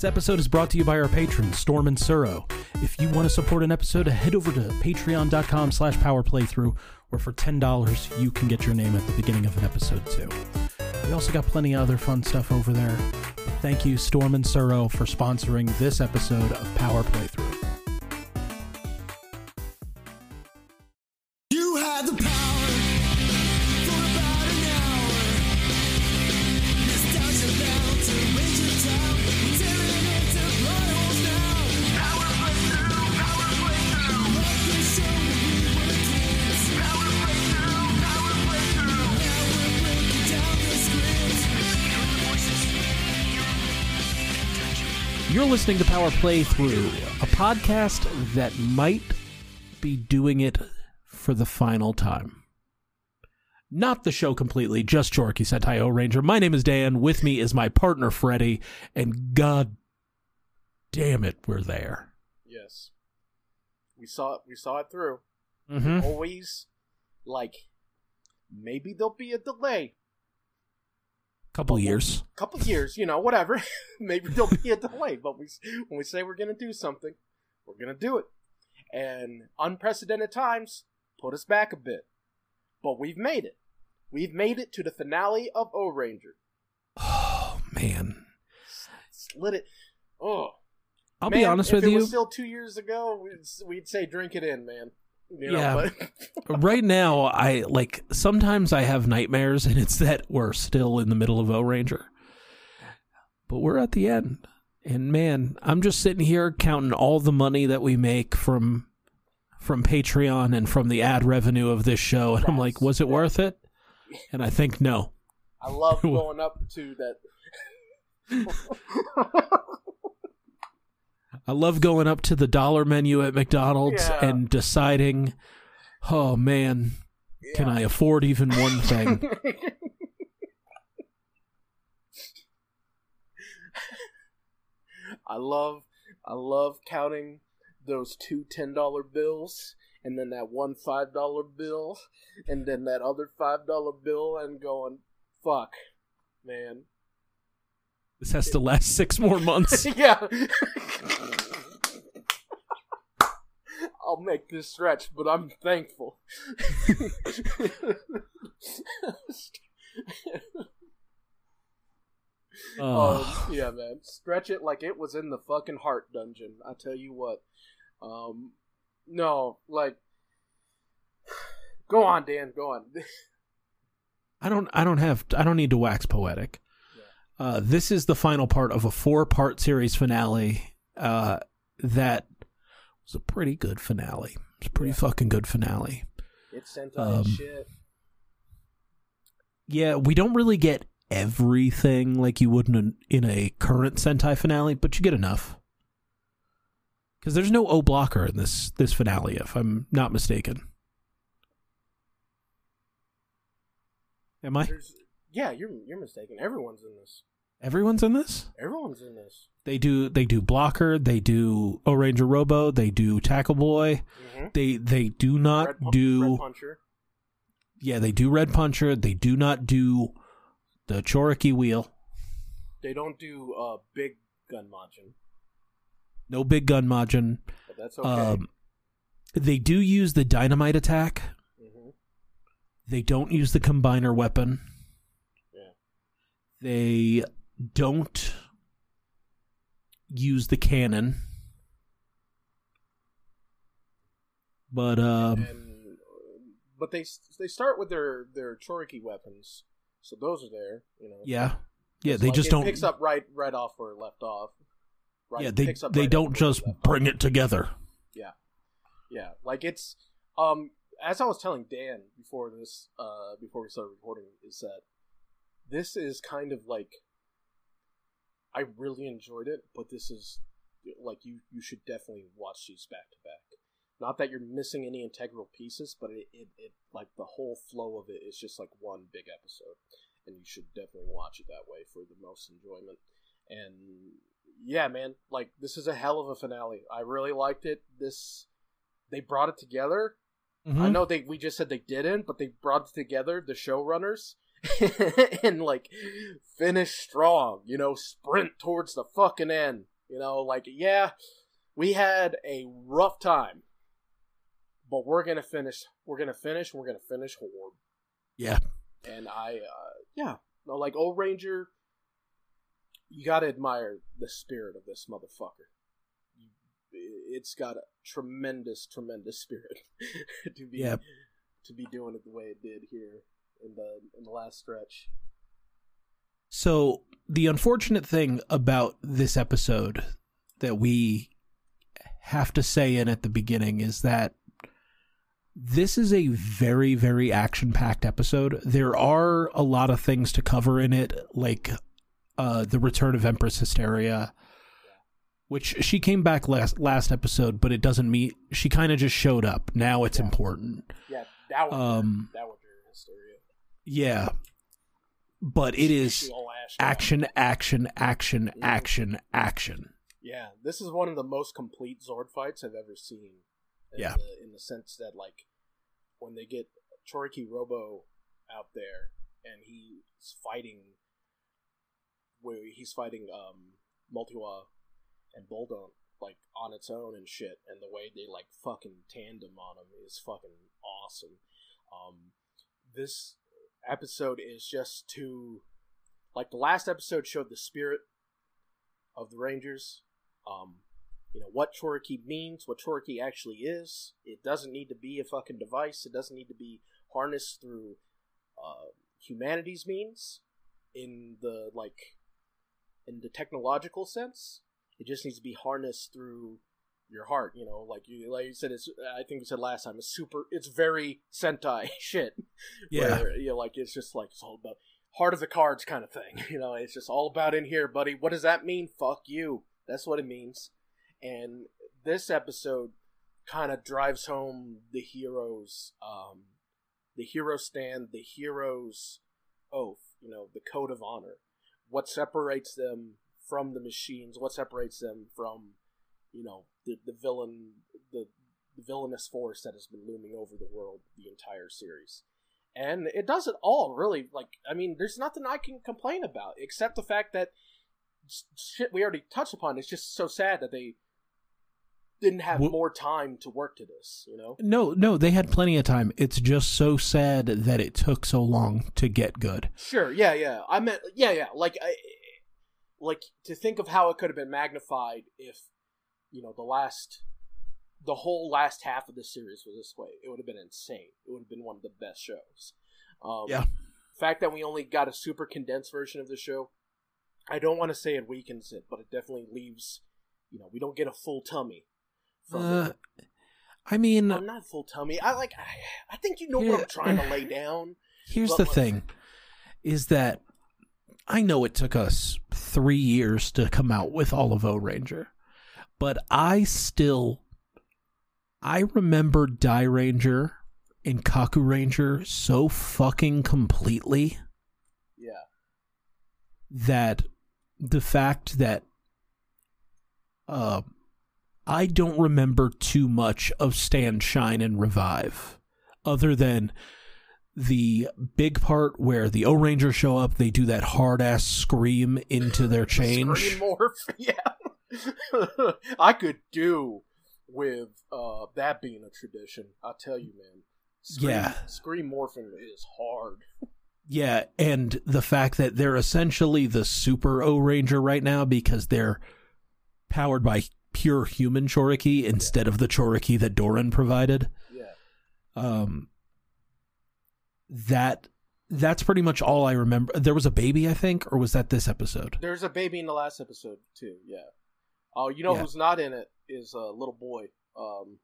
This episode is brought to you by our patrons, Storm and Suro. If you want to support an episode, head over to patreon.com slash powerplaythrough, where for $10 you can get your name at the beginning of an episode too. We also got plenty of other fun stuff over there. Thank you, Storm and Suro, for sponsoring this episode of Power Playthrough. Listening to Power Playthrough, a podcast that might be doing it for the final time. Not the show completely, just Choriki Sentai O Ranger. My name is Dan. With me is my partner Freddie, and god damn it, we're there. Yes. We saw it we saw it through. Mm-hmm. Always like maybe there'll be a delay. Couple years. couple years, you know, whatever. maybe there'll be a delay, but we when we say we're going to do something, we're going to do it. And unprecedented times put us back a bit. But we've made it. We've made it to the finale of O Ranger. Oh man. Slid it. Oh, I'll man, be honest if with it you. was still two years ago, we'd, we'd say drink it in, man. You know, Yeah. but right now i like sometimes i have nightmares and it's that we're still in the middle of o ranger. But we're at the end. And man i'm just sitting here counting all the money that we make from from patreon and from the ad revenue of this show. And i'm like was it worth it? And i think no. I love going up to that. i love going up to the dollar menu at mcdonald's Yeah. and deciding oh man can i afford even one thing? I love I love counting those two ten dollar bills and then that one five dollar bill and then that other five dollar bill and going fuck man. This has to last six more months. Yeah I'll make this stretch but I'm thankful oh. Um, yeah, man. Stretch it like it was in the fucking heart dungeon. I tell you what. Um, no, like, go on, Dan. Go on. I don't I don't have I don't need to wax poetic. Uh, this is the final part of a four part series finale uh, that was a pretty good finale. It's a pretty fucking good finale. it's Sentai Um, shit. Yeah, we don't really get everything like you would in a, in a current Sentai finale, but you get enough. Because there's no O blocker in this this finale, if I'm not mistaken. Am I? There's, yeah, you're you're mistaken. Everyone's in this. Everyone's in this. Everyone's in this. They do they do blocker, they do O Ranger Robo, they do Tackle Boy. Mm-hmm. They they do not Red, do Red Puncher. yeah, they do Red Puncher, they do not do the Choriki wheel. They don't do uh big gun Majin, No big gun Majin. but that's okay. Um they do use the dynamite attack. hmm They don't use the combiner weapon. Yeah. They don't use the cannon. But um and but they they start with their their Choriki weapons, so those are there. You know. yeah. Yeah, It's they like just it don't picks up right right off where it left off. Right, Yeah, they picks up they right don't just bring off. it together. Yeah, yeah. Like it's um as I was telling Dan before this uh before we started recording is that this is kind of like I really enjoyed it, but this is like you you should definitely watch these back to back. Not that you're missing any integral pieces, but it, it, it like the whole flow of it is just like one big episode, and you should definitely watch it that way for the most enjoyment. And yeah, man, like this is a hell of a finale. I really liked it. This they brought it together. I Mhm. know they we just said they didn't, but they brought it together, the showrunners, and like finish strong. You know, sprint towards the fucking end. You know, like yeah, we had a rough time, but we're gonna finish. We're gonna finish. We're gonna finish Horde. Yeah. And I, uh, yeah, no, like old Ranger. You gotta admire the spirit of this motherfucker. It's got a tremendous, tremendous spirit to be Yeah. to be doing it the way it did here in the in the last stretch. So the unfortunate thing about this episode that we have to say in at the beginning is that this is a very very action packed episode. There are a lot of things to cover in it like uh the return of Empress Hysteria which she came back last last episode but it doesn't mean she kind of just showed up. Now it's Yeah. important. Yeah, that was Um, that was hysteria. Yeah. But it is She all ashed out. action action action action action. Yeah, this is one of the most complete Zord fights I've ever seen. In Yeah. The, in the sense that, like, when they get Choriki Robo out there and he's fighting, where he's fighting um Multiwa and Boldon like on its own and shit, and the way they like fucking tandem on him is fucking awesome. Um, this episode is just to like the last episode showed the spirit of the Rangers. Um, you know what Choriki means, what Choriki actually is. It doesn't need to be a fucking device. It doesn't need to be harnessed through uh, humanity's means in the like in the technological sense. It just needs to be harnessed through your heart. You know, like you like you said. It's I think we said last time. It's super. It's very Sentai shit. Yeah. Where, you know, like it's just like it's all about heart of the cards kind of thing. You know, it's just all about in here, buddy. What does that mean? Fuck you. That's what it means. And this episode kind of drives home the heroes, um, the hero stand, the hero's oath. You know, the code of honor. What separates them from the machines? What separates them from, you know, the the villain, the the villainous force that has been looming over the world the entire series and it does it all really like i mean there's nothing i can complain about except the fact that shit we already touched upon it's just so sad that they didn't have Wh- more time to work to this you know No, no, they had plenty of time. It's just so sad that it took so long to get good. sure yeah yeah i meant yeah yeah like I, like to think of how it could have been magnified if you know the last the whole last half of the series was this way. It would have been insane. It would have been one of the best shows. Um, Yeah. fact that we only got a super condensed version of the show i don't want to say it weakens it but it definitely leaves you know we don't get a full tummy from Uh, it I mean, well, not full tummy. I like i, I think you know what i'm trying to lay down here's the like- thing is that I know it took us three years to come out with all of O Ranger, but I still I remember Dai Ranger and Kaku Ranger so fucking completely yeah that the fact that uh I don't remember too much of Stand Shine and Revive other than the big part where the O Rangers show up, they do that hard ass scream into their change. Scream morph, yeah. I could do with uh, that being a tradition. I tell you, man. Scream, Yeah. scream morphing is hard. Yeah, and the fact that they're essentially the super O Ranger right now because they're powered by pure human Choriki instead of the Choriki that Doran provided. Yeah, um that that's pretty much all I remember. There was a baby, I think, or was that this episode? there's a baby in the last episode too. Yeah. Oh, you know Yeah. who's not in it is a little boy. Um,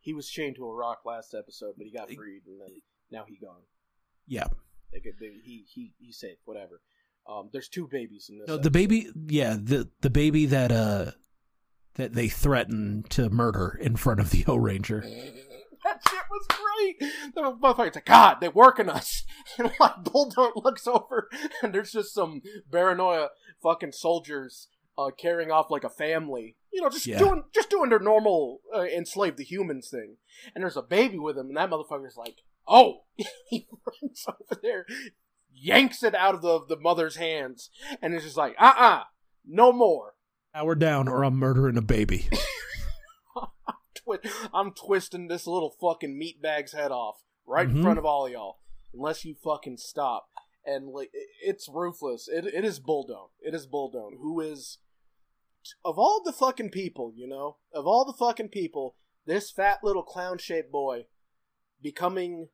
he was chained to a rock last episode, but he got freed, and then now he gone. Yeah. They they, he he he's safe. Whatever. Um, there's two babies in this. No, the baby, yeah, the the baby that uh that they threaten to murder in front of the O Ranger. That shit was great. The motherfucker's like, God, they're working us. And like Bulldog looks over, and there's just some Baranoia fucking soldiers uh, carrying off like a family. You know, just Yeah. doing just doing their normal uh, enslave the humans thing. And there's a baby with him, and that motherfucker's like, oh, he runs over there, yanks it out of the the mother's hands, and it's just like, uh uh no more. Power down, or I'm murdering a baby. Twi- I'm twisting this little fucking meatbag's head off right in Mhm. front of all y'all, unless you fucking stop. And like, it's ruthless. It it is Bulldome. It is Bulldome, who is of all the fucking people, you know, of all the fucking people, this fat little clown shaped boy becoming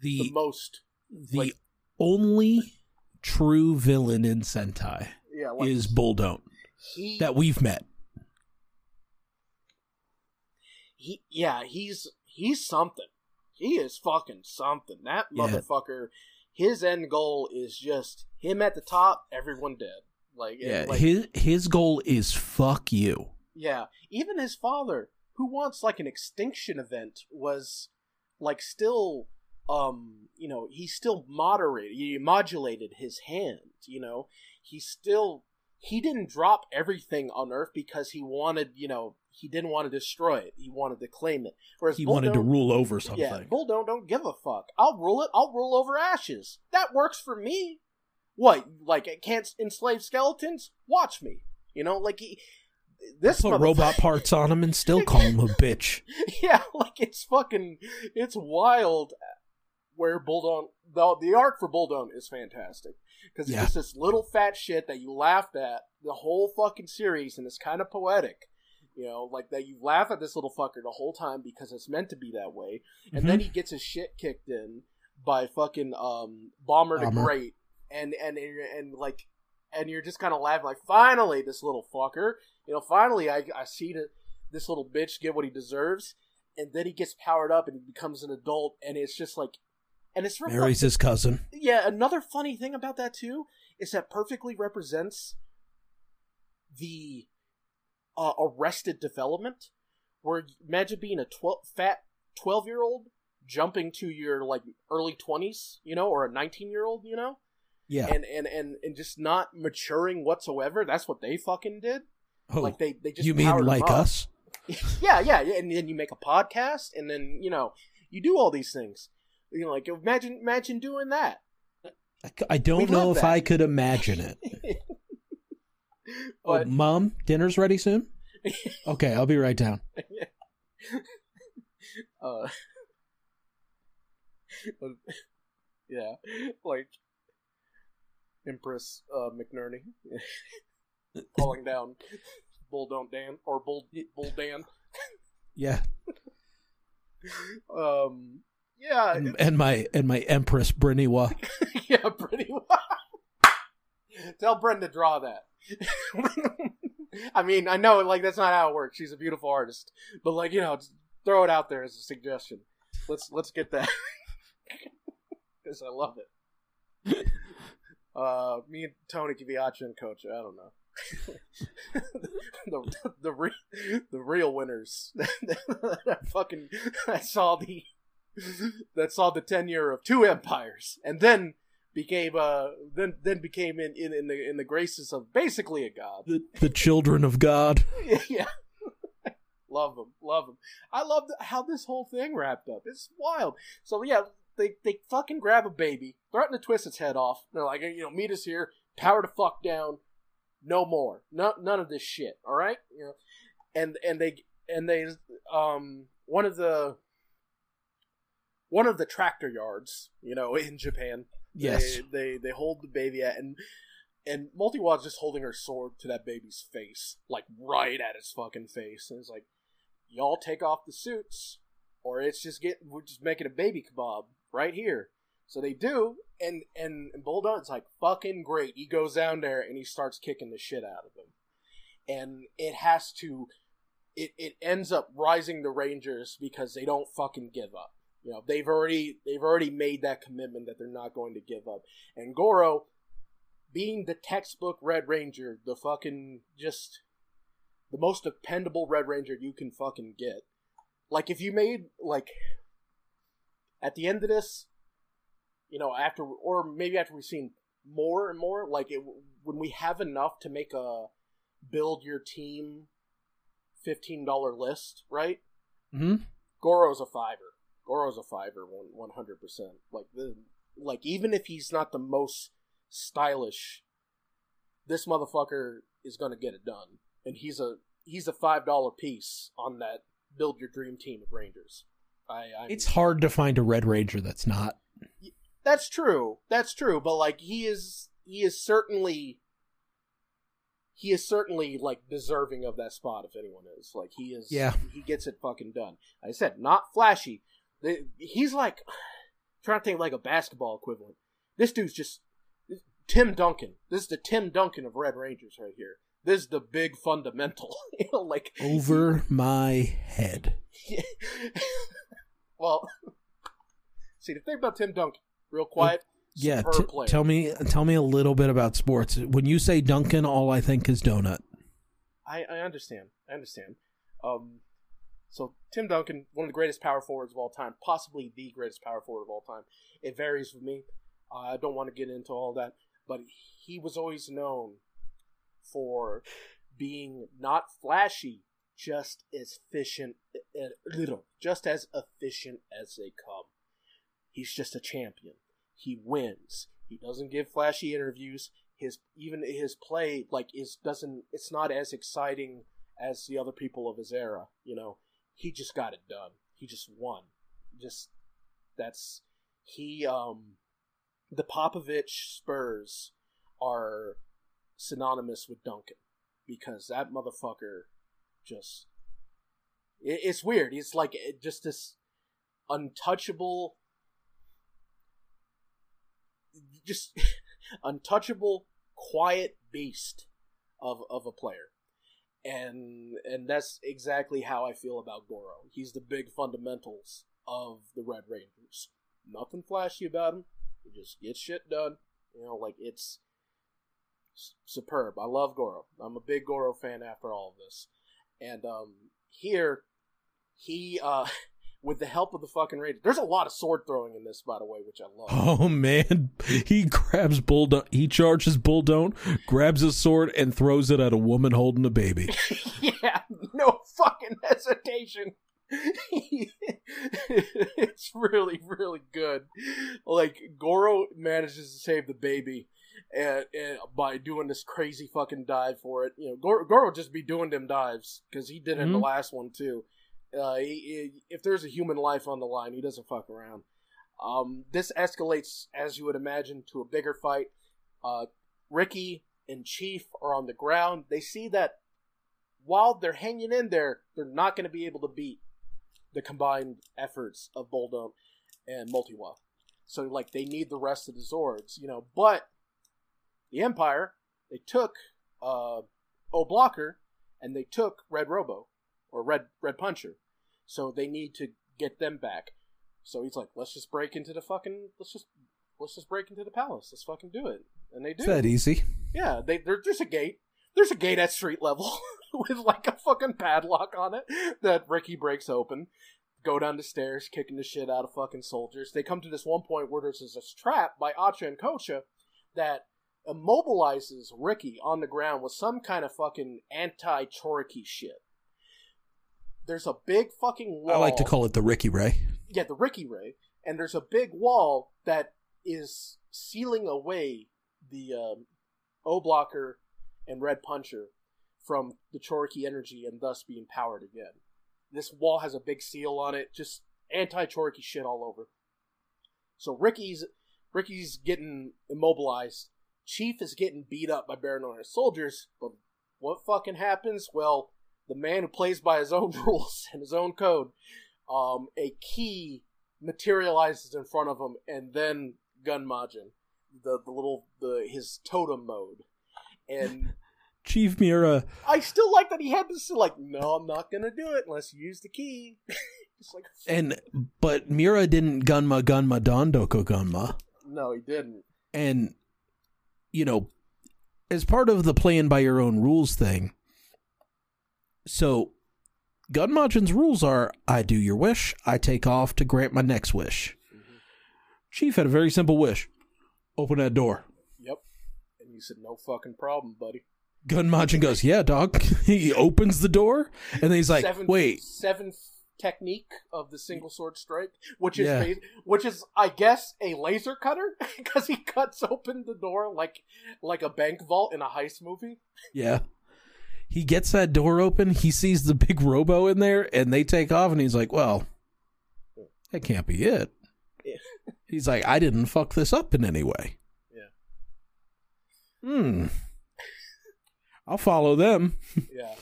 the The most. the like- only true villain in Sentai Yeah, like is Bulldome he, that we've met. He yeah he's he's something he is fucking something that Yeah. motherfucker his end goal is just him at the top everyone dead like, Yeah, like his his goal is fuck you. yeah even his father who wants like an extinction event was like still um you know he still moderated he modulated his hand you know he still he didn't drop everything on earth because he wanted you know he didn't want to destroy it he wanted to claim it whereas He wanted to rule over something. yeah bulldome don't give a fuck i'll rule it i'll rule over ashes that works for me what like it can't enslave skeletons watch me you know like he this Put motherfucker- robot parts on him and still call him a bitch. yeah, like it's fucking, it's wild. Where Bulldog, the the arc for Bulldog is fantastic because Yeah. it's just this little fat shit that you laughed at the whole fucking series, and it's kind of poetic. You know, like that you laugh at this little fucker the whole time because it's meant to be that way, and Mm-hmm. then he gets his shit kicked in by fucking um Bomber the Great, and and and, and like, and you're just kind of laughing like, finally, this little fucker, you know, finally, I I see that this little bitch get what he deserves, and then he gets powered up and he becomes an adult, and it's just like, and it's reflect- Marries his cousin. yeah. Another funny thing about that too is that perfectly represents the uh, arrested development. Where imagine being a 12, fat twelve year old jumping to your like early twenties, you know, or a nineteen year old, you know, Yeah. and, and and and just not maturing whatsoever. That's what they fucking did. oh, Like they they just you mean like us? yeah, yeah, and then you make a podcast, and then you know you do all these things. You know, like imagine, imagine doing that. I don't We know if that. I could imagine it. But oh, Mom, dinner's ready soon? Okay, I'll be right down. uh, but, yeah, like Empress uh, McNerney calling down Bull Don't Dan or Bull Bull Dan. Yeah. Um, yeah, And, and my and my Empress Briniwa. yeah, well. Tell Brenda to draw that. I mean, I know, like that's not how it works. She's a beautiful artist, but like you know, throw it out there as a suggestion. Let's let's get that because I love it. Uh, me and Tony be and coach. I don't know. the the re- the real winners that fucking I saw the that saw the tenure of two empires and then became uh then then became in in, in the in the graces of basically a god. The, the children of God. yeah. love them, love them. I love the, how this whole thing wrapped up. It's wild. So yeah, they they fucking grab a baby, threaten to twist its head off. They're like, you know, meet us here, power to fuck down, no more, no, none of this shit. All right, you know, and and they and they um one of the one of the tractor yards, you know, in Japan. Yes. They they, they hold the baby at and and Multiwa's just holding her sword to that baby's face, like right at its fucking face, and it's like, y'all take off the suits, or it's just get we're just making a baby kebab right here. So they do, and and, and Bulldog's like fucking great. He goes down there and he starts kicking the shit out of him, and it has to. It, it ends up rising the Rangers because they don't fucking give up. You know, they've already they've already made that commitment that they're not going to give up. And Goro, being the textbook Red Ranger, the fucking just the most dependable Red Ranger you can fucking get. Like if you made like at the end of this, you know, after or maybe after we've seen more and more, like it, when we have enough to make a build your team fifteen dollar list, right? hmm Goro's a fiver. Goro's a fiver, one hundred percent. Like the like even if he's not the most stylish, this motherfucker is gonna get it done, and he's a he's a five dollar piece on that build your dream team of Rangers. I, I It's hard to find a Red Ranger that's not. that's true. That's true. But like he is he is certainly he is certainly like deserving of that spot if anyone is. Like he is Yeah. he gets it fucking done. Like I said, not flashy. He's like trying to think like a basketball equivalent. This dude's just Tim Duncan. This is the Tim Duncan of Red Rangers right here. This is the big fundamental. you know, like Over my head. well, see the thing about Tim Duncan, real quiet. Yeah, t- tell me tell me a little bit about sports. When you say Duncan, all I think is donut. I, I understand. I understand. Um, so Tim Duncan, one of the greatest power forwards of all time, possibly the greatest power forward of all time. It varies with me. I don't want to get into all that, but he was always known for being not flashy, just as efficient, uh, little, just as efficient as they come. He's just a champion. He wins. He doesn't give flashy interviews. His even his play like is doesn't. It's not as exciting as the other people of his era. You know, he just got it done. He just won. Just that's he. Um, the Popovich Spurs are synonymous with Duncan because that motherfucker just it, it's weird. It's like it, just this untouchable, just untouchable, quiet beast of of a player, and and that's exactly how I feel about Goro. He's the big fundamentals of the Red Rangers. Nothing flashy about him. He just gets shit done. You know, like it's superb. I love Goro. I'm a big Goro fan after all of this. And um here he uh with the help of the fucking Rangers. There's a lot of sword throwing in this by the way, which I love. Oh man, he grabs bull. He charges bull don't, grabs his sword and throws it at a woman holding a baby. yeah, no fucking hesitation. it's really, really good. Like Goro manages to save the baby, and, and by doing this crazy fucking dive for it. You know, Goro, Goro just be doing them dives because he did it in the Mhm. last one too. Uh, he, he- if there's a human life on the line, he doesn't fuck around. Um, this escalates, as you would imagine, to a bigger fight. Uh, Ricky and Chief are on the ground. They see that while they're hanging in there, they're not going to be able to beat the combined efforts of Boldome and Multiwa. So, like, they need the rest of the Zords, you know. But the Empire, they took uh, O Blocker and they took Red Robo or Red Red Puncher. So they need to get them back. So he's like, let's just break into the fucking let's just let's just break into the palace. Let's fucking do it. And they do. It's that easy. Yeah, they there, there's a gate. There's a gate at street level with like a fucking padlock on it that Ricky breaks open. Go down the stairs, kicking the shit out of fucking soldiers. They come to this one point where there's this trap by Acha and Kocha that immobilizes Ricky on the ground with some kind of fucking anti Choriki shit. There's a big fucking wall. I like to call it the Ricky Ray. yeah, the Ricky Ray, and there's a big wall that is sealing away the um, O blocker and Red Puncher from the Choriki energy and thus being powered again. This wall has a big seal on it, just anti Choriki shit all over. So Ricky's Ricky's getting immobilized. Chief is getting beat up by Baranoia soldiers, but what fucking happens? Well, the man who plays by his own rules and his own code, um, a key materializes in front of him, and then Gun Majin, the the little the his totem mode, and Chief Mira, I still like that he had this like, no, I'm not gonna do it unless you use the key. Just like, and but Mira didn't gunma gunma Dondoko gunma, no, he didn't. and you know, as part of the playing by your own rules thing. So, Gunmajin's rules are: I do your wish, I take off to grant my next wish. Mm-hmm. Chief had a very simple wish: open that door. Yep. And you said, no fucking problem, buddy. Gunmajin goes, "Yeah, dog." he opens the door, and then he's like, seven, "Wait, seven technique of the single sword strike, which is Yeah. which is I guess a laser cutter because he cuts open the door like like a bank vault in a heist movie. Yeah. He gets that door open, he sees the big robo in there, and they take off, and he's like, well, that can't be it. Yeah. He's like, I didn't fuck this up in any way. Yeah. Hmm. I'll follow them. yeah.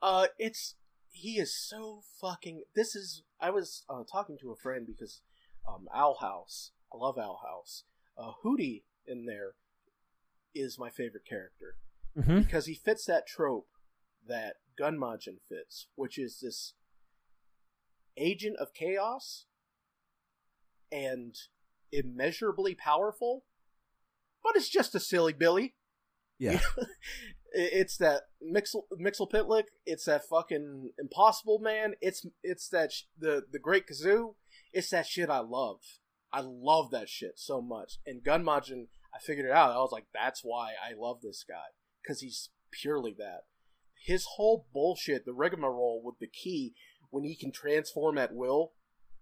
Uh, it's he is so fucking. This is I was uh, talking to a friend because um, Owl House. I love Owl House. Uh, Hooty in there is my favorite character Mm-hmm. because he fits that trope that Gunmajin fits, which is this agent of chaos and immeasurably powerful, but it's just a silly Billy. Yeah. It's that Mixel Mixel Pitlick. It's that fucking Impossible Man. It's it's that sh- the the Great Kazoo. It's that shit I love. I love that shit so much. And Gunmajin, I figured it out. I was like, that's why I love this guy because he's purely that. His whole bullshit, the rigmarole with the key, when he can transform at will,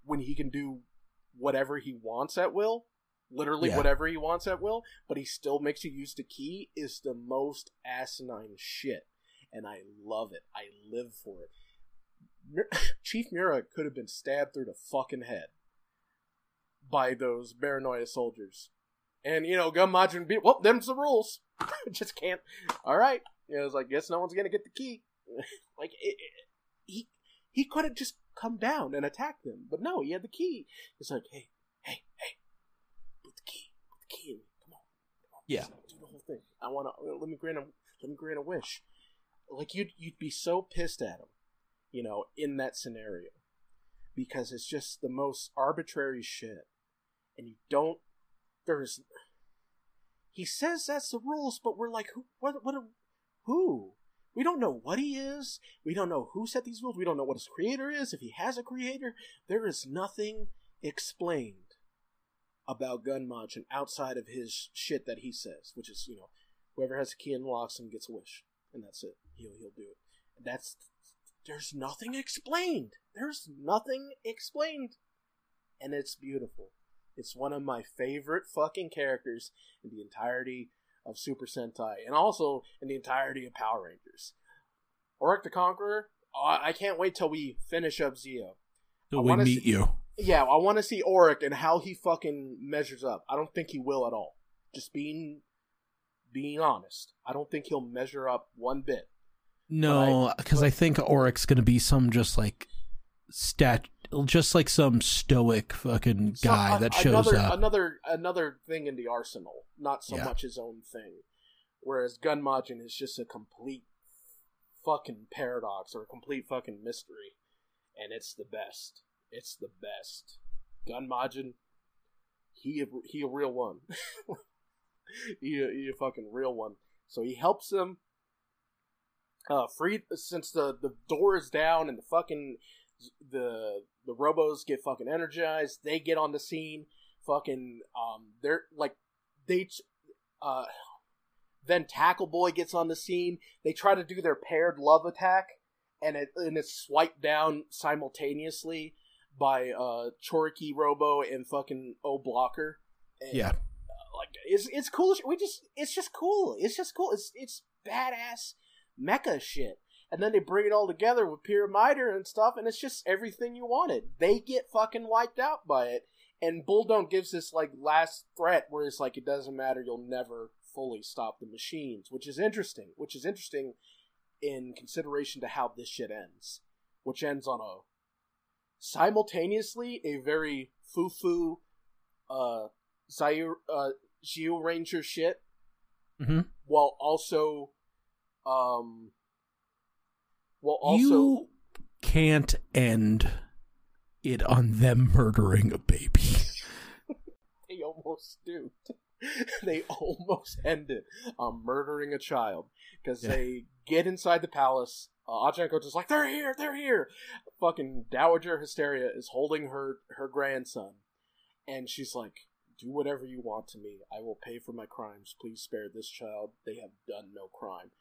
when he can do whatever he wants at will, literally Yeah. whatever he wants at will, but he still makes you use the key, is the most asinine shit. And I love it. I live for it. Chief Mura could have been stabbed through the fucking head by those Baranoia soldiers. And, you know, Gunmajin be, well, them's the rules. Just can't. All right. You know, it's like, guess no one's going to get the key. like, it, it, he he could have just come down and attacked them. But no, he had the key. It's like, hey, hey, hey, put the key, put the key in. Come on. Come on. Yeah. Do the whole thing. I want to, uh, let me grant him, let me grant a wish. Like, you'd, you'd be so pissed at him, you know, in that scenario. Because it's just the most arbitrary shit. And you don't, there's, he says that's the rules, but we're like, who, what, what, who? We don't know what he is. We don't know who set these rules. We don't know what his creator is. If he has a creator, there is nothing explained about Gunmajin outside of his shit that he says, which is, you know, whoever has a key and unlocks him gets a wish, and that's it. He'll he'll do it. That's there's nothing explained. There's nothing explained, and it's beautiful. It's one of my favorite fucking characters in the entirety of Super Sentai, and also in the entirety of Power Rangers. Auric the Conqueror. uh, I can't wait till we finish up Zeo. I we meet see- you. Yeah, I want to see Auric and how he fucking measures up. I don't think he will at all. Just being being honest, I don't think he'll measure up one bit. No, because I think Auric's gonna be some just like stat, just like some stoic fucking So, guy uh, that shows another, up. Another another thing in the arsenal, not so Yeah. much his own thing. Whereas Gunmajin is just a complete fucking paradox or a complete fucking mystery, and it's the best. It's the best. Gunmajin, he a, he a real one. he a, he a fucking real one. So he helps him Uh, free since the the door is down and the fucking the the robos get fucking energized. They get on the scene. Fucking um, they're like they uh. Then Tackle Boy gets on the scene. They try to do their paired love attack, and it and it's swiped down simultaneously by uh Choriki Robo and fucking O Blocker. And, yeah, like it's it's cool. We just it's just cool. It's just cool. It's it's badass mecha shit. And then they bring it all together with Pyramider and stuff, and it's just everything you wanted. They get fucking wiped out by it, and Bulldome gives this like last threat where it's like it doesn't matter, you'll never fully stop the machines, which is interesting. Which is interesting in consideration to how this shit ends, which ends on a simultaneously a very foo foo uh Zaire uh Geo Ranger shit Mhm. while also um while also you can't end it on them murdering a baby. they almost do. They almost end it on murdering a child because Yeah. they get inside the palace uh, Achenko just like they're here they're here! Fucking dowager hysteria is holding her her grandson and she's like do whatever you want to me. I will pay for my crimes. Please spare this child. They have done no crime.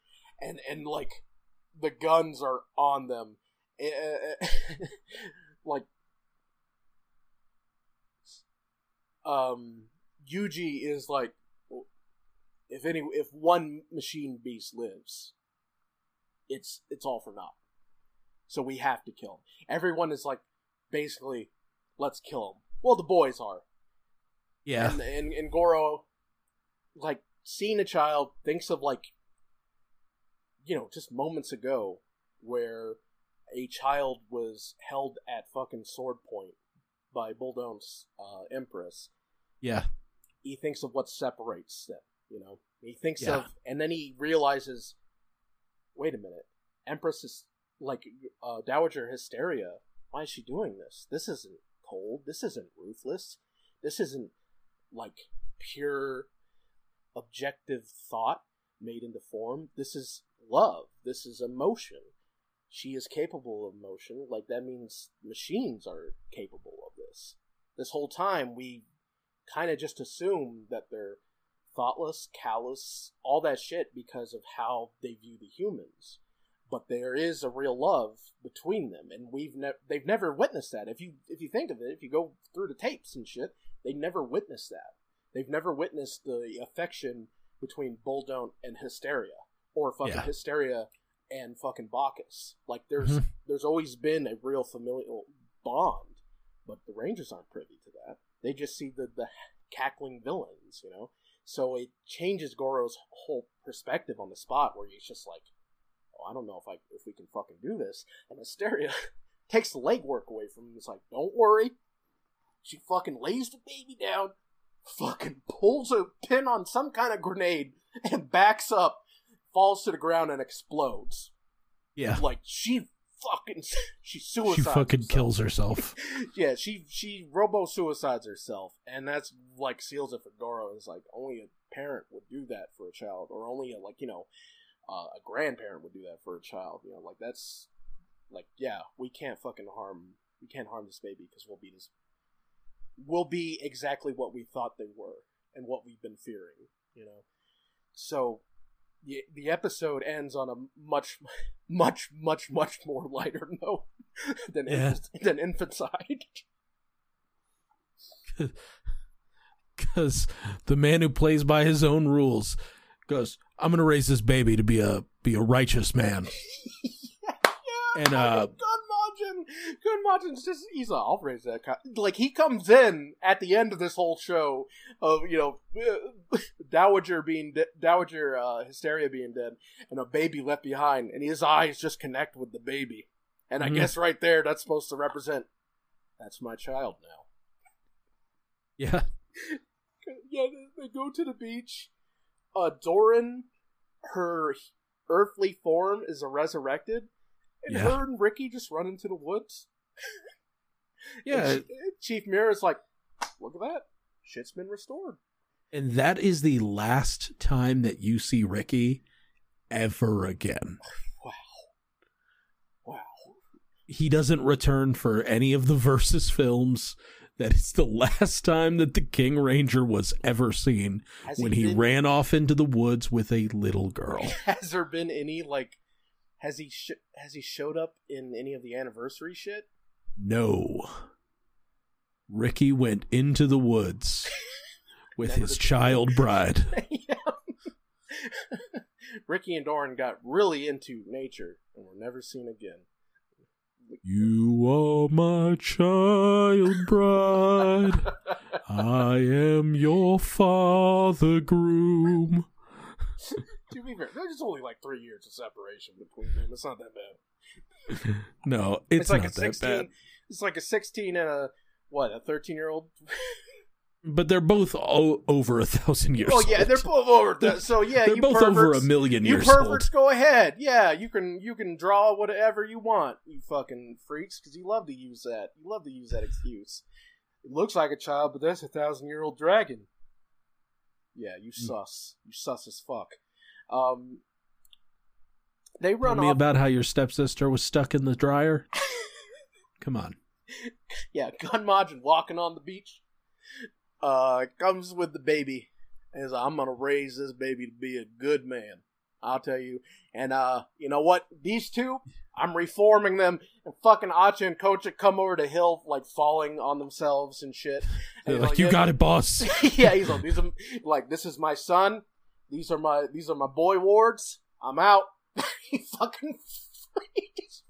And and like the guns are on them. Uh, like um Yuji is like if any if one machine beast lives it's it's all for naught. So we have to kill him. Everyone is like basically let's kill him. Well the boys are. Yeah. and, and and Goro, like seeing a child, thinks of like, you know, just moments ago, where a child was held at fucking sword point by Buldone's uh, empress. Yeah. He thinks of what separates them. You know, he thinks Yeah. of, and then he realizes, wait a minute, Empress is like uh, Dowager Hysteria. Why is she doing this? This isn't cold. This isn't ruthless. This isn't like pure objective thought made into form. This is love. This is emotion. She is capable of emotion. Like that means machines are capable of this. This whole time we kind of just assume that they're thoughtless, callous, all that shit because of how they view the humans. But there is a real love between them, and we've ne- they've never witnessed that. If you if you think of it, if you go through the tapes and shit, they never witnessed that. They've never witnessed the affection between Buldone and Hysteria, or fucking Yeah. Hysteria and fucking Bacchus. Like there's Mhm. there's always been a real familial bond, but the Rangers aren't privy to that. They just see the the cackling villains, you know. So it changes Goro's whole perspective on the spot, where he's just like, "Oh, I don't know if I if we can fucking do this." And Hysteria takes the legwork away from him. It's like, "Don't worry." She fucking lays the baby down, fucking pulls a pin on some kind of grenade, and backs up, falls to the ground, and explodes. Yeah. Like she fucking she suicides. She fucking herself. kills herself. yeah, she she robo suicides herself, and that's like seals it for Goro. Is like only a parent would do that for a child, or only a like you know uh, a grandparent would do that for a child. You know, like that's like yeah, we can't fucking harm we can't harm this baby because we'll be this we'll be exactly what we thought they were and what we've been fearing. You know, so the the episode ends on a much much much much more lighter note than Yeah. infant, than infanticide. because the man who plays by his own rules goes, "I'm gonna raise this baby to be a be a righteous man." yeah, And, uh, Gunmajin, Gunmajin's just he's like, I'll raise that. co-" Like he comes in at the end of this whole show of you know Dowager being de- Dowager uh, Hysteria being dead and a baby left behind, and his eyes just connect with the baby, and I Mhm. guess right there that's supposed to represent that's my child now. Yeah, yeah, they, they go to the beach. Uh, Doran, her earthly form is resurrected, and Yeah. her and Ricky just run into the woods. yeah, Ch- Chief Mirror's like, look at that, shit's been restored. and that is the last time that you see Ricky ever again. Wow, wow. He doesn't return for any of the versus films. That is the last time that the King Ranger was ever seen Has when he been- ran off into the woods with a little girl. Has there been any like? Has he sh- has he showed up in any of the anniversary shit? No. Ricky went into the woods with his child bride. Ricky and Doran got really into nature and were never seen again. You are my child bride. I am your father groom. To be fair, there's only like three years of separation between them. It's not that bad. No, it's, like not a that sixteen. bad. It's like a sixteen and a what? A thirteen year old. But they're both o- over a thousand years Oh yeah, old. they're both over. That. So yeah, They're you both over a perverts- million You years perverts, old. go ahead. Yeah, you can you can draw whatever you want, you fucking freaks, because you love to use that. You love to use that excuse. It looks like a child, but that's a thousand year old dragon. Yeah, you Hmm. sus. You sus as fuck. Um, they Tell run me off. about how your stepsister was stuck in the dryer. Come on. yeah, Gunmajin walking on the beach. Uh, comes with the baby, and is like, I'm gonna raise this baby to be a good man. I'll tell you. And uh, you know what? These two, I'm reforming them. And fucking Acha and Kocha come over to Hill, like falling on themselves and shit. They're And like, he's you "Yeah, got it, boss. yeah, he's like, these are like, this is my son. These are my these are my boy wards. I'm out. he fucking he just,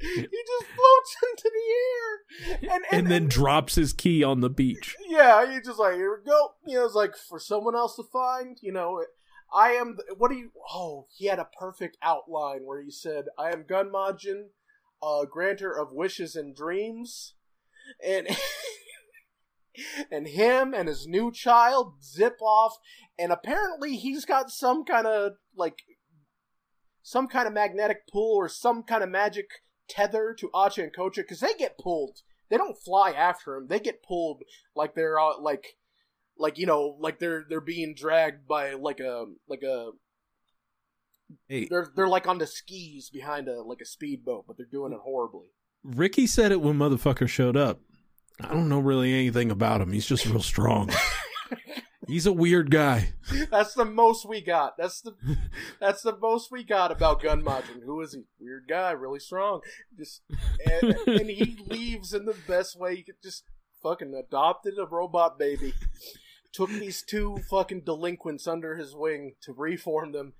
he just floats into the air, and and then drops his key on the beach. yeah, he just like here we go. You know, it's like for someone else to find. You know, I am. The, what do you? Oh, he had a perfect outline where he said, "I am Gunmajin, uh, granter of wishes and dreams," and and him and his new child zip off, and apparently he's got some kind of like some kind of magnetic pull or some kind of magic tether to Acha and Kocha because they get pulled. They don't fly after him. They get pulled like they're uh, like like you know like they're they're being dragged by like a like a Hey, they're they're like on the skis behind a like a speedboat, but they're doing it horribly. Ricky said it when motherfucker showed up. I don't know really anything about him. He's just real strong. He's a weird guy. That's the most we got. That's the that's the most we got about Gunmajin. Who is he? Weird guy, really strong. Just and, and he leaves in the best way he could. Just fucking adopted a robot baby. Took these two fucking delinquents under his wing to reform them,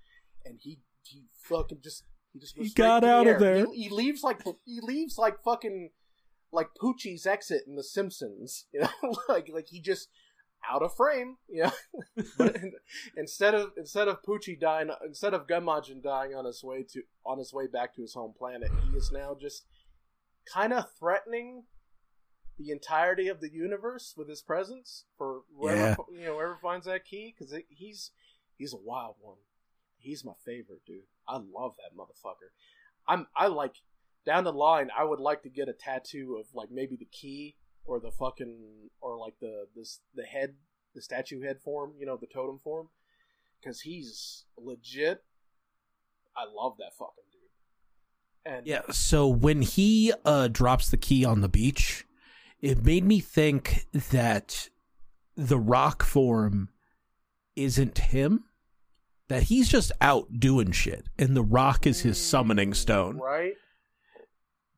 and he he fucking just he just He got out of air. there. He, he leaves like he leaves like fucking like Poochie's exit in The Simpsons. You know, like like he just out of frame. You know, but instead of instead of Poochie dying, instead of Gunmajin dying on his way to on his way back to his home planet, he is now just kind of threatening the entirety of the universe with his presence for whoever Yeah. you know whoever finds that key because he's he's a wild one. He's my favorite dude. I love that motherfucker. I'm I like down the line. I would like to get a tattoo of like maybe the key or the fucking or like the this the head the statue head form. You know the totem form because he's legit. I love that fucking dude. And Yeah, so when he uh drops the key on the beach, it made me think that the rock form isn't him. That he's just out doing shit and the rock is his summoning stone. right?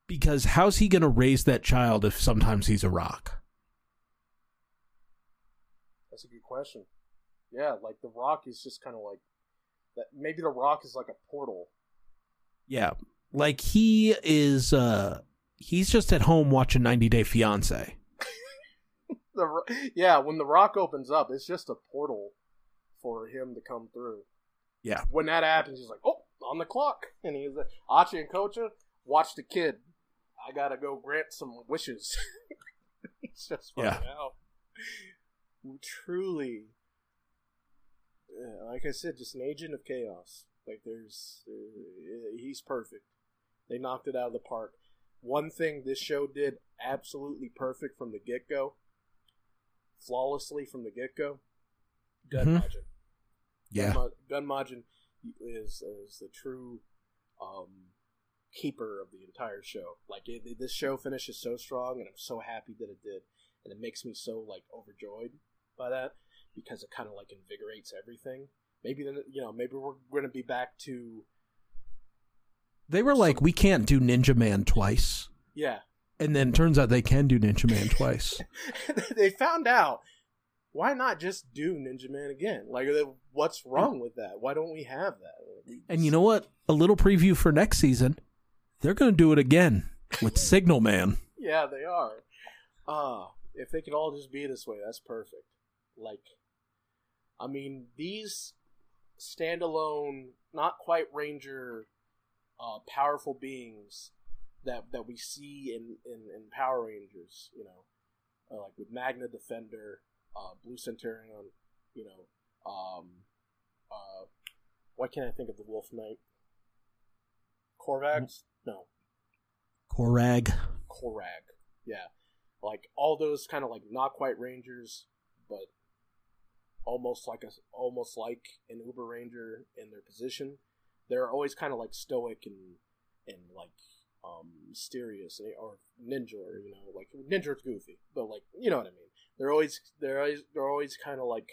Because how's he gonna raise that child if sometimes he's a rock? That's a good question. Yeah, like the rock is just kind of like that. Maybe the rock is like a portal. Yeah. Like he is uh he's just at home watching 90 Day Fiance. The yeah, when the rock opens up, it's just a portal for him to come through. Yeah. When that happens, he's like, "Oh, on the clock," and he's like, "Acha and Kocha, watch the kid. I gotta go grant some wishes." he's just Yeah. out. Truly, yeah, like I said, just an agent of chaos. Like there's, uh, he's perfect. They knocked it out of the park. One thing this show did absolutely perfect from the get go, flawlessly from the get go. Gun Mhm. Majin. Yeah. Gun Majin is is the true um, keeper of the entire show. Like it, this show finishes so strong, and I'm so happy that it did, and it makes me so like overjoyed by that because it kind of like invigorates everything. Maybe then you know maybe we're going to be back to They were like, we can't do Ninja Man twice. yeah. And then it turns out they can do Ninja Man twice. they found out why not just do Ninja Man again? Like, what's wrong with that? Why don't we have that? And you know what? A little preview for next season. They're going to do it again with Signal Man. Yeah, they are. Ah, if they could all just be this way, that's perfect. Like, I mean, these standalone, not quite Ranger, uh, powerful beings that that we see in in, in Power Rangers, you know, uh, like with Magna Defender, uh, Blue Centurion, you know, um, uh, why can't I think of the Wolf Knight? Korvax? No, Korag. Korag. Yeah. Like all those kind of like not quite rangers, but almost like a almost like an Uber Ranger in their position. They're always kind of like stoic and and like um mysterious and- or ninja or you know like ninja's goofy, but like you know what I mean. They're always they're always they're always kind of like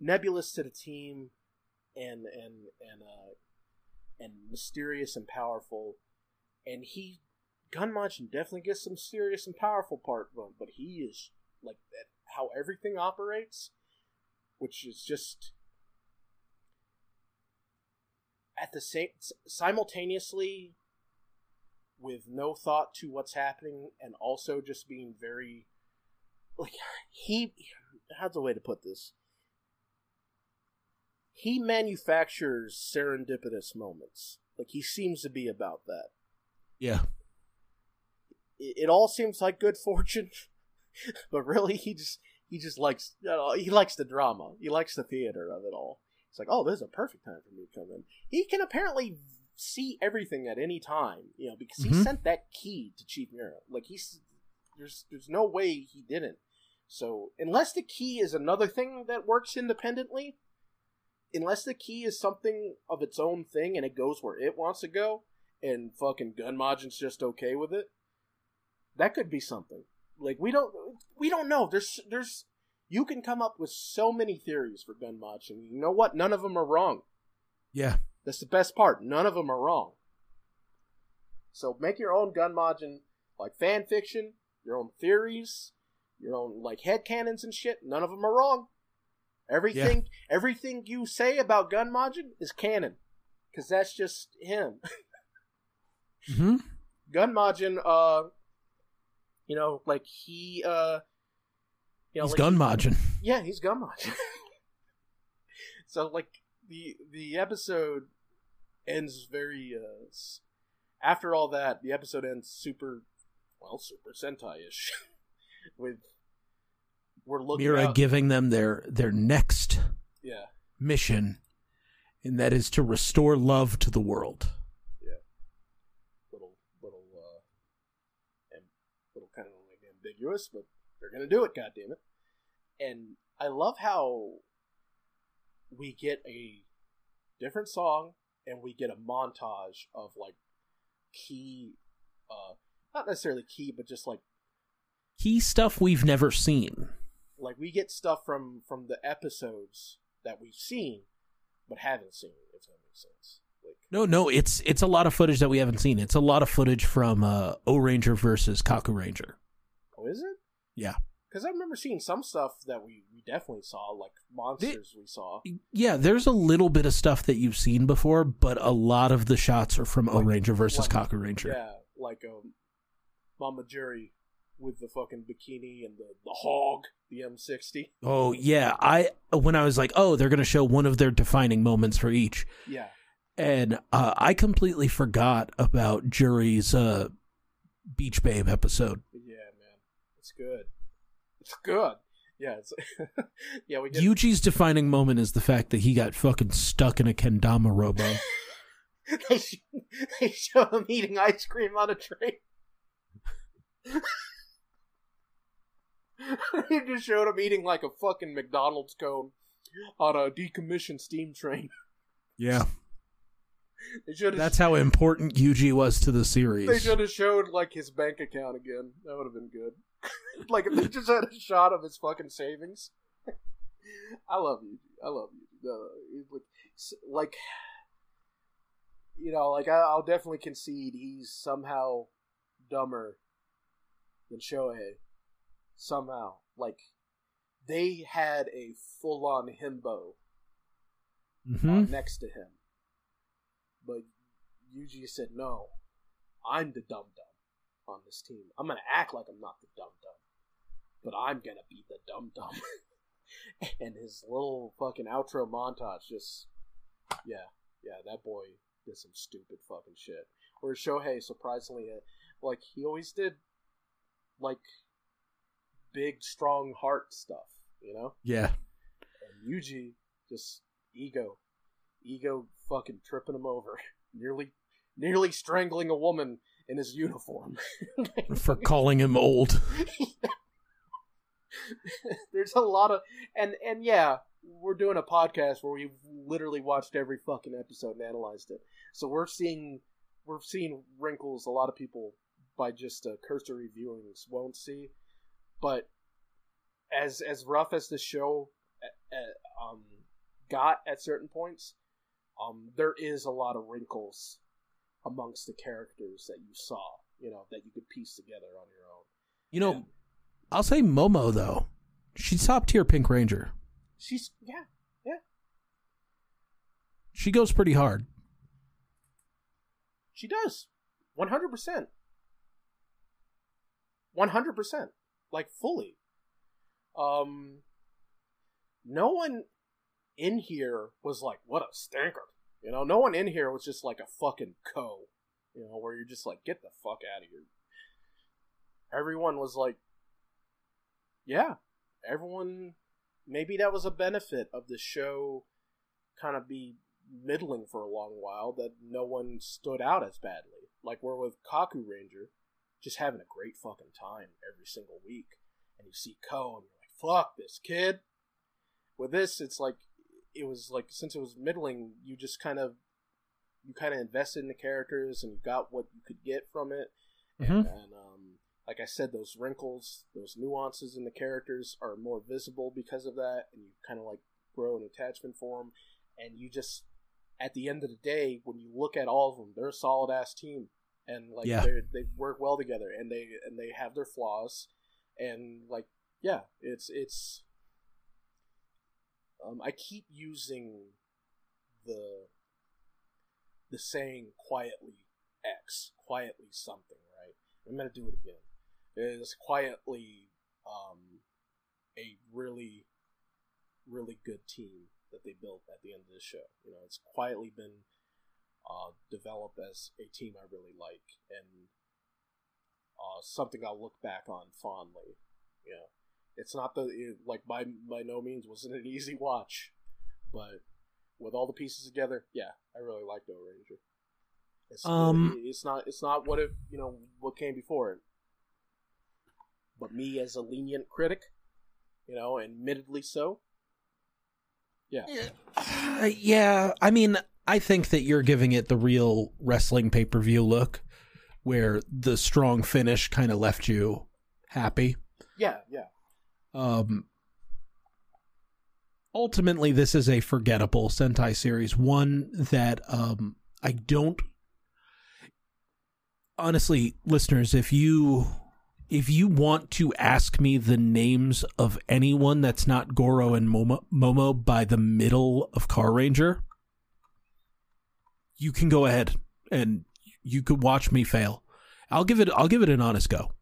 nebulous to the team, and and and uh, and mysterious and powerful, and he Gunmajin definitely gets some serious and powerful part from him, but he is like that how everything operates, which is just at the same simultaneously with no thought to what's happening and also just being very like he how's the way to put this he manufactures serendipitous moments like he seems to be about that Yeah. it, it all seems like good fortune but really he just he just likes you know, he likes the drama he likes the theater of it all it's like oh this is a perfect time for me to come in he can apparently see everything at any time you know because he Mhm. sent that key to chief Miura. like he's there's there's no way he didn't so unless the key is another thing that works independently unless the key is something of its own thing and it goes where it wants to go and fucking Gunmajin's just okay with it that could be something like we don't we don't know there's there's you can come up with so many theories for Gunmajin you know what none of them are wrong Yeah. that's the best part. None of them are wrong. So make your own Gunmajin, like fan fiction, your own theories, your own like headcanons and shit. None of them are wrong. Everything, everything you say about Gunmajin is canon, because that's just him. hmm Gunmajin, uh, you know, like he, uh, you know, He's like, gun margin. Yeah, he's Gunmajin. so like the the episode ends very uh after all that, the episode ends super well, super Sentai ish. with we're looking Mira out- giving them their their next Yeah. mission, and that is to restore love to the world. Yeah, little little uh and little kind of like ambiguous, but they're gonna do it, God damn it! And I love how we get a different song and we get a montage of like key uh not necessarily key but just like Key stuff we've never seen. Like we get stuff from from the episodes that we've seen but haven't seen if that makes sense like No, no, it's it's a lot of footage that we haven't seen. It's a lot of footage from uh, O Ranger versus Kaku Ranger. oh is it Yeah. because i remember seeing some stuff that we we definitely saw like monsters we saw Yeah, there's a little bit of stuff that you've seen before, but a lot of the shots are from o-ranger versus like- Kaku Ranger. yeah like um mama jerry with the fucking bikini and the the hog the m60 Oh yeah, I when I was like, oh, they're gonna show one of their defining moments for each, yeah and uh, I completely forgot about Juri's uh, Beach Babe episode. yeah man it's good it's good yeah it's yeah we get Yuji's defining moment is the fact that he got fucking stuck in a kendama robo. they, sh- they show him eating ice cream on a train. they just showed him eating like a fucking McDonald's cone on a decommissioned steam train. yeah, They should have. that's how important Yuji was to the series. They should have showed like his bank account again. That would have been good. like if they just had a shot of his fucking savings. I love you. I love you. Uh, it would- s- like, you know, like I, I'll definitely concede he's somehow dumber than Shohei. Somehow, like they had a full-on himbo hmm uh, next to him. But Yuji said, no, I'm the dumb dumb on this team. I'm going to act like I'm not the dumb dumb. but I'm going to be the dumb dumb. and his little fucking outro montage just, yeah, yeah, that boy did some stupid fucking shit. Whereas Shohei, surprisingly, uh, like, he always did, like, big, strong heart stuff, you know? Yeah, and Yuji just ego, ego fucking tripping him over, nearly, nearly strangling a woman in his uniform. for calling him old. There's a lot of and and yeah, we're doing a podcast where we've literally watched every fucking episode and analyzed it. So we're seeing we're seeing wrinkles a lot of people by just uh, cursory viewings won't see. But as as rough as the show uh, uh, um got at certain points, um, there is a lot of wrinkles amongst the characters that you saw, you know, that you could piece together on your own. You know, I'll say Momo though. She's top tier Pink Ranger. She's yeah, yeah. She goes pretty hard. She does. 100%. 100%. Like fully. Um no one in here was like what a stinker. You know, no one in here was just like a fucking co. You know, where you're just like get the fuck out of here. Everyone was like yeah, everyone maybe that was a benefit of the show kind of be middling for a long while that no one stood out as badly. Like we're with Kaku Ranger, just having a great fucking time every single week. And you see Ko and you're like, fuck this kid. With this, it's like it was like since it was middling, you just kind of you kind of invested in the characters and you got what you could get from it. And, Mhm. and um, like I said, those wrinkles, those nuances in the characters are more visible because of that, and you kind of like grow an attachment for them. And you just, at the end of the day, when you look at all of them, they're a solid ass team, and like Yeah. they they work well together, and they and they have their flaws, and like yeah, it's it's. Um, I keep using the the saying quietly X, quietly something, right? I'm gonna do it again. It is quietly um, a really, really good team that they built at the end of the show. You know, it's quietly been uh, developed as a team I really like and uh, something I'll look back on fondly. You know, it's not the it, like by by no means wasn't an easy watch, but with all the pieces together, yeah, I really liked O Ranger. It's, Um, it's not it's not what it you know what came before it, but me as a lenient critic, you know, admittedly so. Yeah, Uh, yeah, I mean, I think that you're giving it the real wrestling pay per view look, where the strong finish kind of left you happy. yeah, yeah. Um, ultimately, this is a forgettable Sentai series, one that um, I don't. Honestly, listeners, if you if you want to ask me the names of anyone that's not Goro and Momo, Momo by the middle of Car Ranger, you can go ahead and you could watch me fail. I'll give it I'll give it an honest go.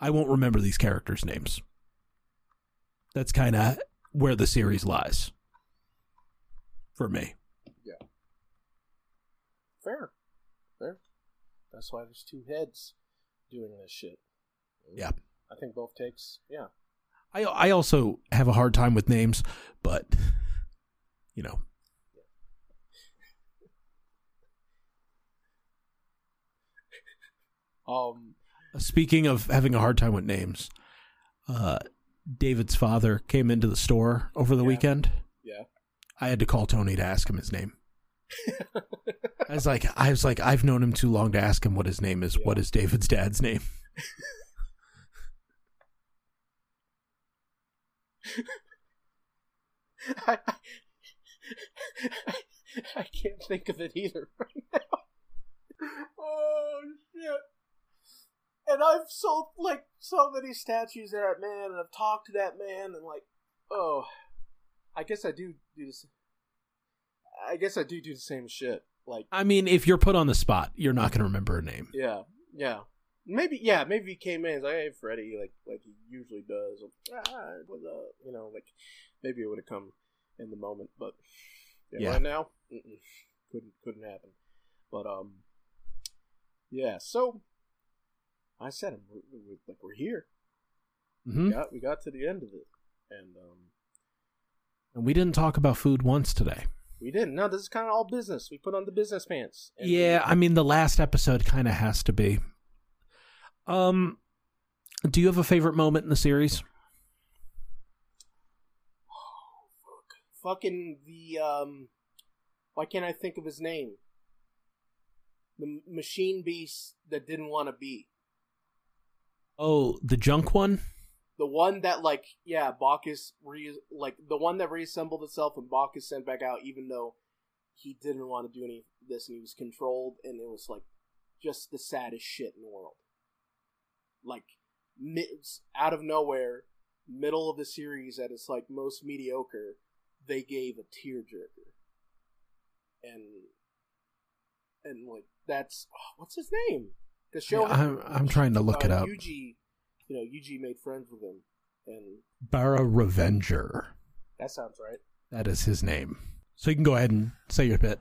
I won't remember these characters' names. That's kind of where the series lies for me. Yeah. Fair, fair. That's why there's two heads doing this shit. Yeah. I think both takes. Yeah, I I also have a hard time with names, but you know, um, speaking of having a hard time with names, uh David's father came into the store over the Yeah. weekend. yeah. I had to call Tony to ask him his name. I was like I was like I've known him too long to ask him what his name is. Yeah. What is David's dad's name? I, I, I can't think of it either right now. Oh shit! And I've sold like so many statues of that man, and I've talked to that man, and like, oh, I guess I do do this. I guess I do do the same shit. Like, I mean, if you're put on the spot, you're not going to remember a name. yeah, yeah. Maybe, yeah, maybe he came in. He's like, "Hey, Freddie," like, like he usually does. Ah, what's up? You know, like maybe it would have come in the moment, but yeah, Yeah. right now, couldn't couldn't happen. But um, yeah. So I said, him, we're, we're, like, we're here. hmm We got we got to the end of it, and um, And we didn't talk about food once today. we didn't. No, this is kind of all business. We put on the business pants. Yeah, I mean the last episode kind of has to be. Um, do you have a favorite moment in the series? fucking the um why can't i think of his name the machine beast that didn't want to be Oh, the junk one. the one that like yeah bacchus re like the one that reassembled itself and bacchus sent back out even though he didn't want to do any of this and he was controlled and it was like just the saddest shit in the world. Like out of nowhere, middle of the series at its like most mediocre, they gave a tearjerker. And and like that's oh, what's his name? Show Yeah, I'm- I'm trying to look it up. Yuji, you know, Yuji made friends with him, and Bara Revenger. that sounds right. That is his name. So you can go ahead and say your bit.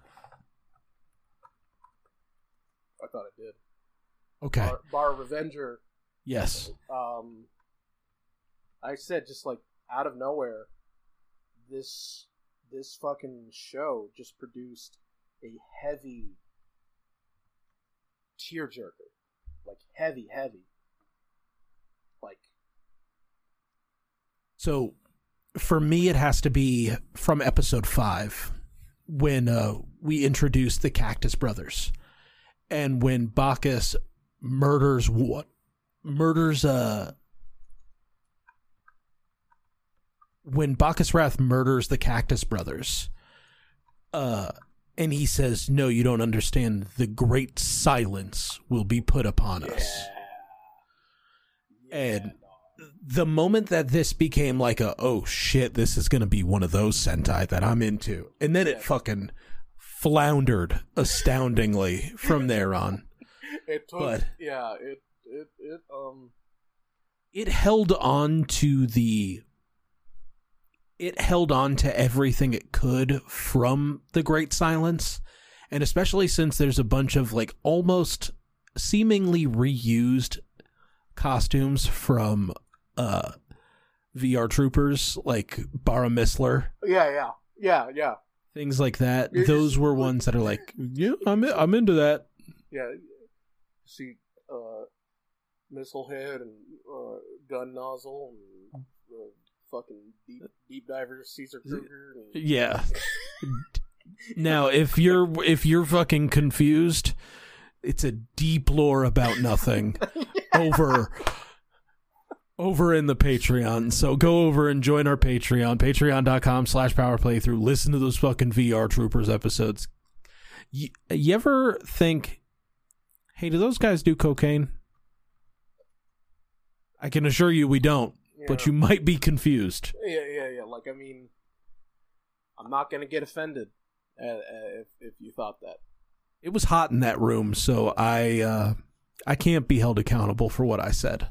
I thought it did. Okay. Bar, Bar Revenger. Yes. Um, I said just like out of nowhere, this this fucking show just produced a heavy tearjerker, like heavy, heavy, like So for me, it has to be from episode five when uh, we introduced the Cactus Brothers, and when Bacchus murders what murders uh when Bacchus Wrath murders the Cactus Brothers, uh, and he says, "No, you don't understand. The great silence will be put upon us." And the moment that this became like a oh shit, this is gonna be one of those Sentai that I'm into, and then it fucking floundered astoundingly from there on. it took But- yeah it it it um It held on to the. It held on to everything it could from the Great Silence, and especially since there's a bunch of like almost seemingly reused costumes from uh VR troopers like Bara Missler yeah yeah yeah yeah things like that. It's- Those were ones that are like, yeah, I'm I'm into that. yeah see uh missile head and uh, gun nozzle and uh, fucking deep deep diver Caesar Kruger and Yeah. now, if you're if you're fucking confused, it's a deep lore about nothing over over in the Patreon. So go over and join our Patreon, patreon.com slash power playthrough. Listen to those fucking VR Troopers episodes. You, you ever think, hey, do those guys do cocaine? I can assure you we don't, but you might be confused. Yeah, yeah, yeah. Like, I mean, I'm not gonna get offended uh, uh, if if you thought that. It was hot in that room, so I uh, I can't be held accountable for what I said.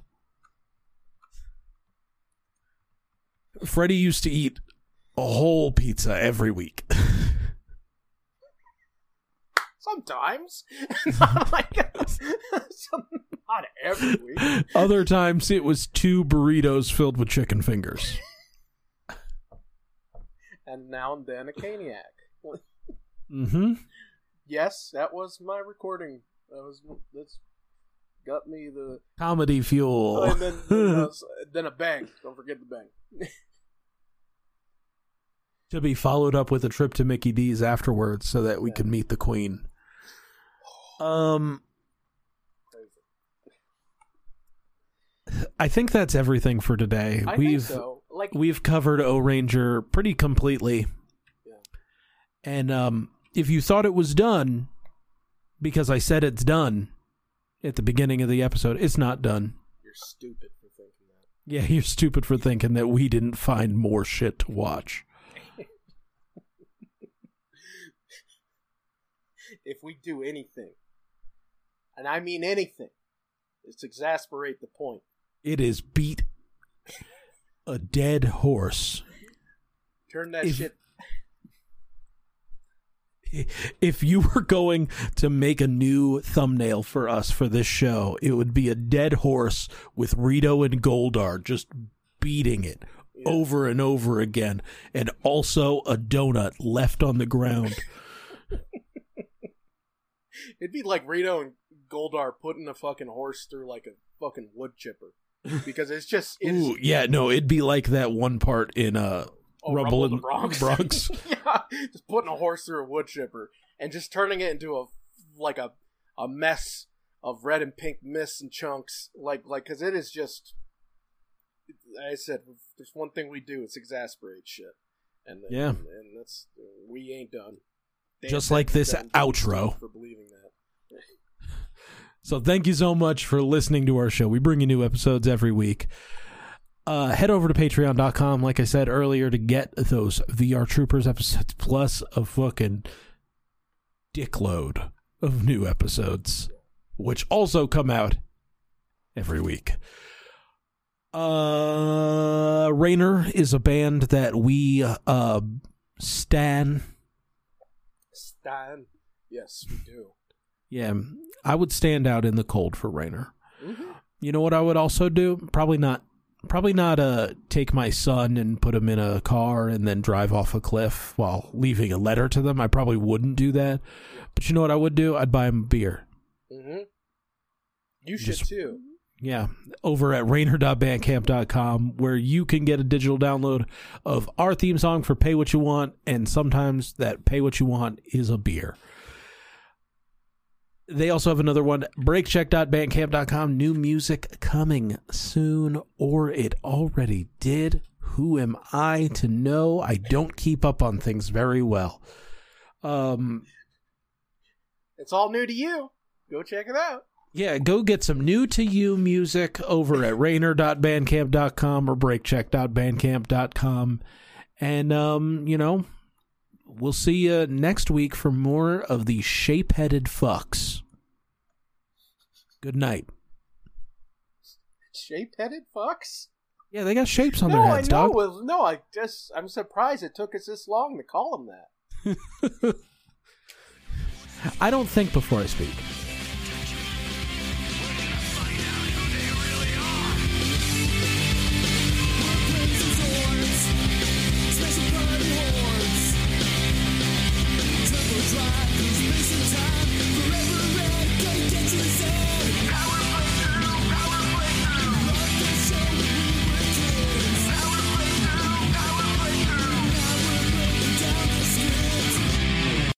Freddie used to eat a whole pizza every week. Sometimes, not like not every week. Other times it was two burritos filled with chicken fingers. And now and then a caniac. Mm-hmm. Yes, that was my recording. That was that's got me the Comedy fuel. oh, and then then, uh, then a bang. Don't forget the bang. to be followed up with a trip to Mickey D's afterwards so that we Yeah. could meet the queen. Um I think that's everything for today. I we've think so. Like we've covered O Ranger pretty completely. Yeah. And um if you thought it was done because I said it's done at the beginning of the episode, it's not done. you're stupid for thinking that. Yeah, you're stupid for thinking that we didn't find more shit to watch. if we do anything, and I mean anything, it's exasperate the point. It is beat a dead horse. Turn that If- shit. If you were going to make a new thumbnail for us for this show, it would be a dead horse with Rito and Goldar just beating it over and over again, and also a donut left on the ground. It'd be like Rito and Goldar putting a fucking horse through like a fucking wood chipper because it's just it's Ooh, yeah, no, it'd be like that one part in uh, oh, Rumble, the in Bronx. Bronx. yeah, just putting a horse through a wood chipper and just turning it into a like a a mess of red and pink mist and chunks. Like like because it is just. I said, there's one thing we do. It's exasperate shit, and Yeah. and, and that's we ain't done. Dan Just like this outro. for believing that. So thank you so much for listening to our show. We bring you new episodes every week. Uh, head over to patreon.com, like I said earlier, to get those VR Troopers episodes plus a fucking dickload of new episodes, which also come out every week. Uh, Rainer is a band that we uh, stan. Stan. Yes, we do. Yeah, I would stand out in the cold for Rainer. Mhm. You know what I would also do? Probably not. Probably not. Uh, take my son and put him in a car and then drive off a cliff while leaving a letter to them. I probably wouldn't do that. But you know what I would do? I'd buy him a beer. Mm-hmm. You should Just- too. Yeah, over at rainer.bandcamp.com, where you can get a digital download of our theme song for Pay What You Want, and sometimes that Pay What You Want is a beer. They also have another one, breakcheck.bandcamp.com. New music coming soon, or it already did. Who am I to know? I don't keep up on things very well. Um, It's all new to you. Go check it out. yeah, go get some new to you music over at rainer.bandcamp.com or breakcheck.bandcamp.com. And, um, you know, we'll see you next week for more of the shape headed fucks. Good night. Shape-headed fucks. Yeah, they got shapes on no, their heads, I know. dog. Well, no, I just I'm surprised it took us this long to call them that. I don't think before I speak.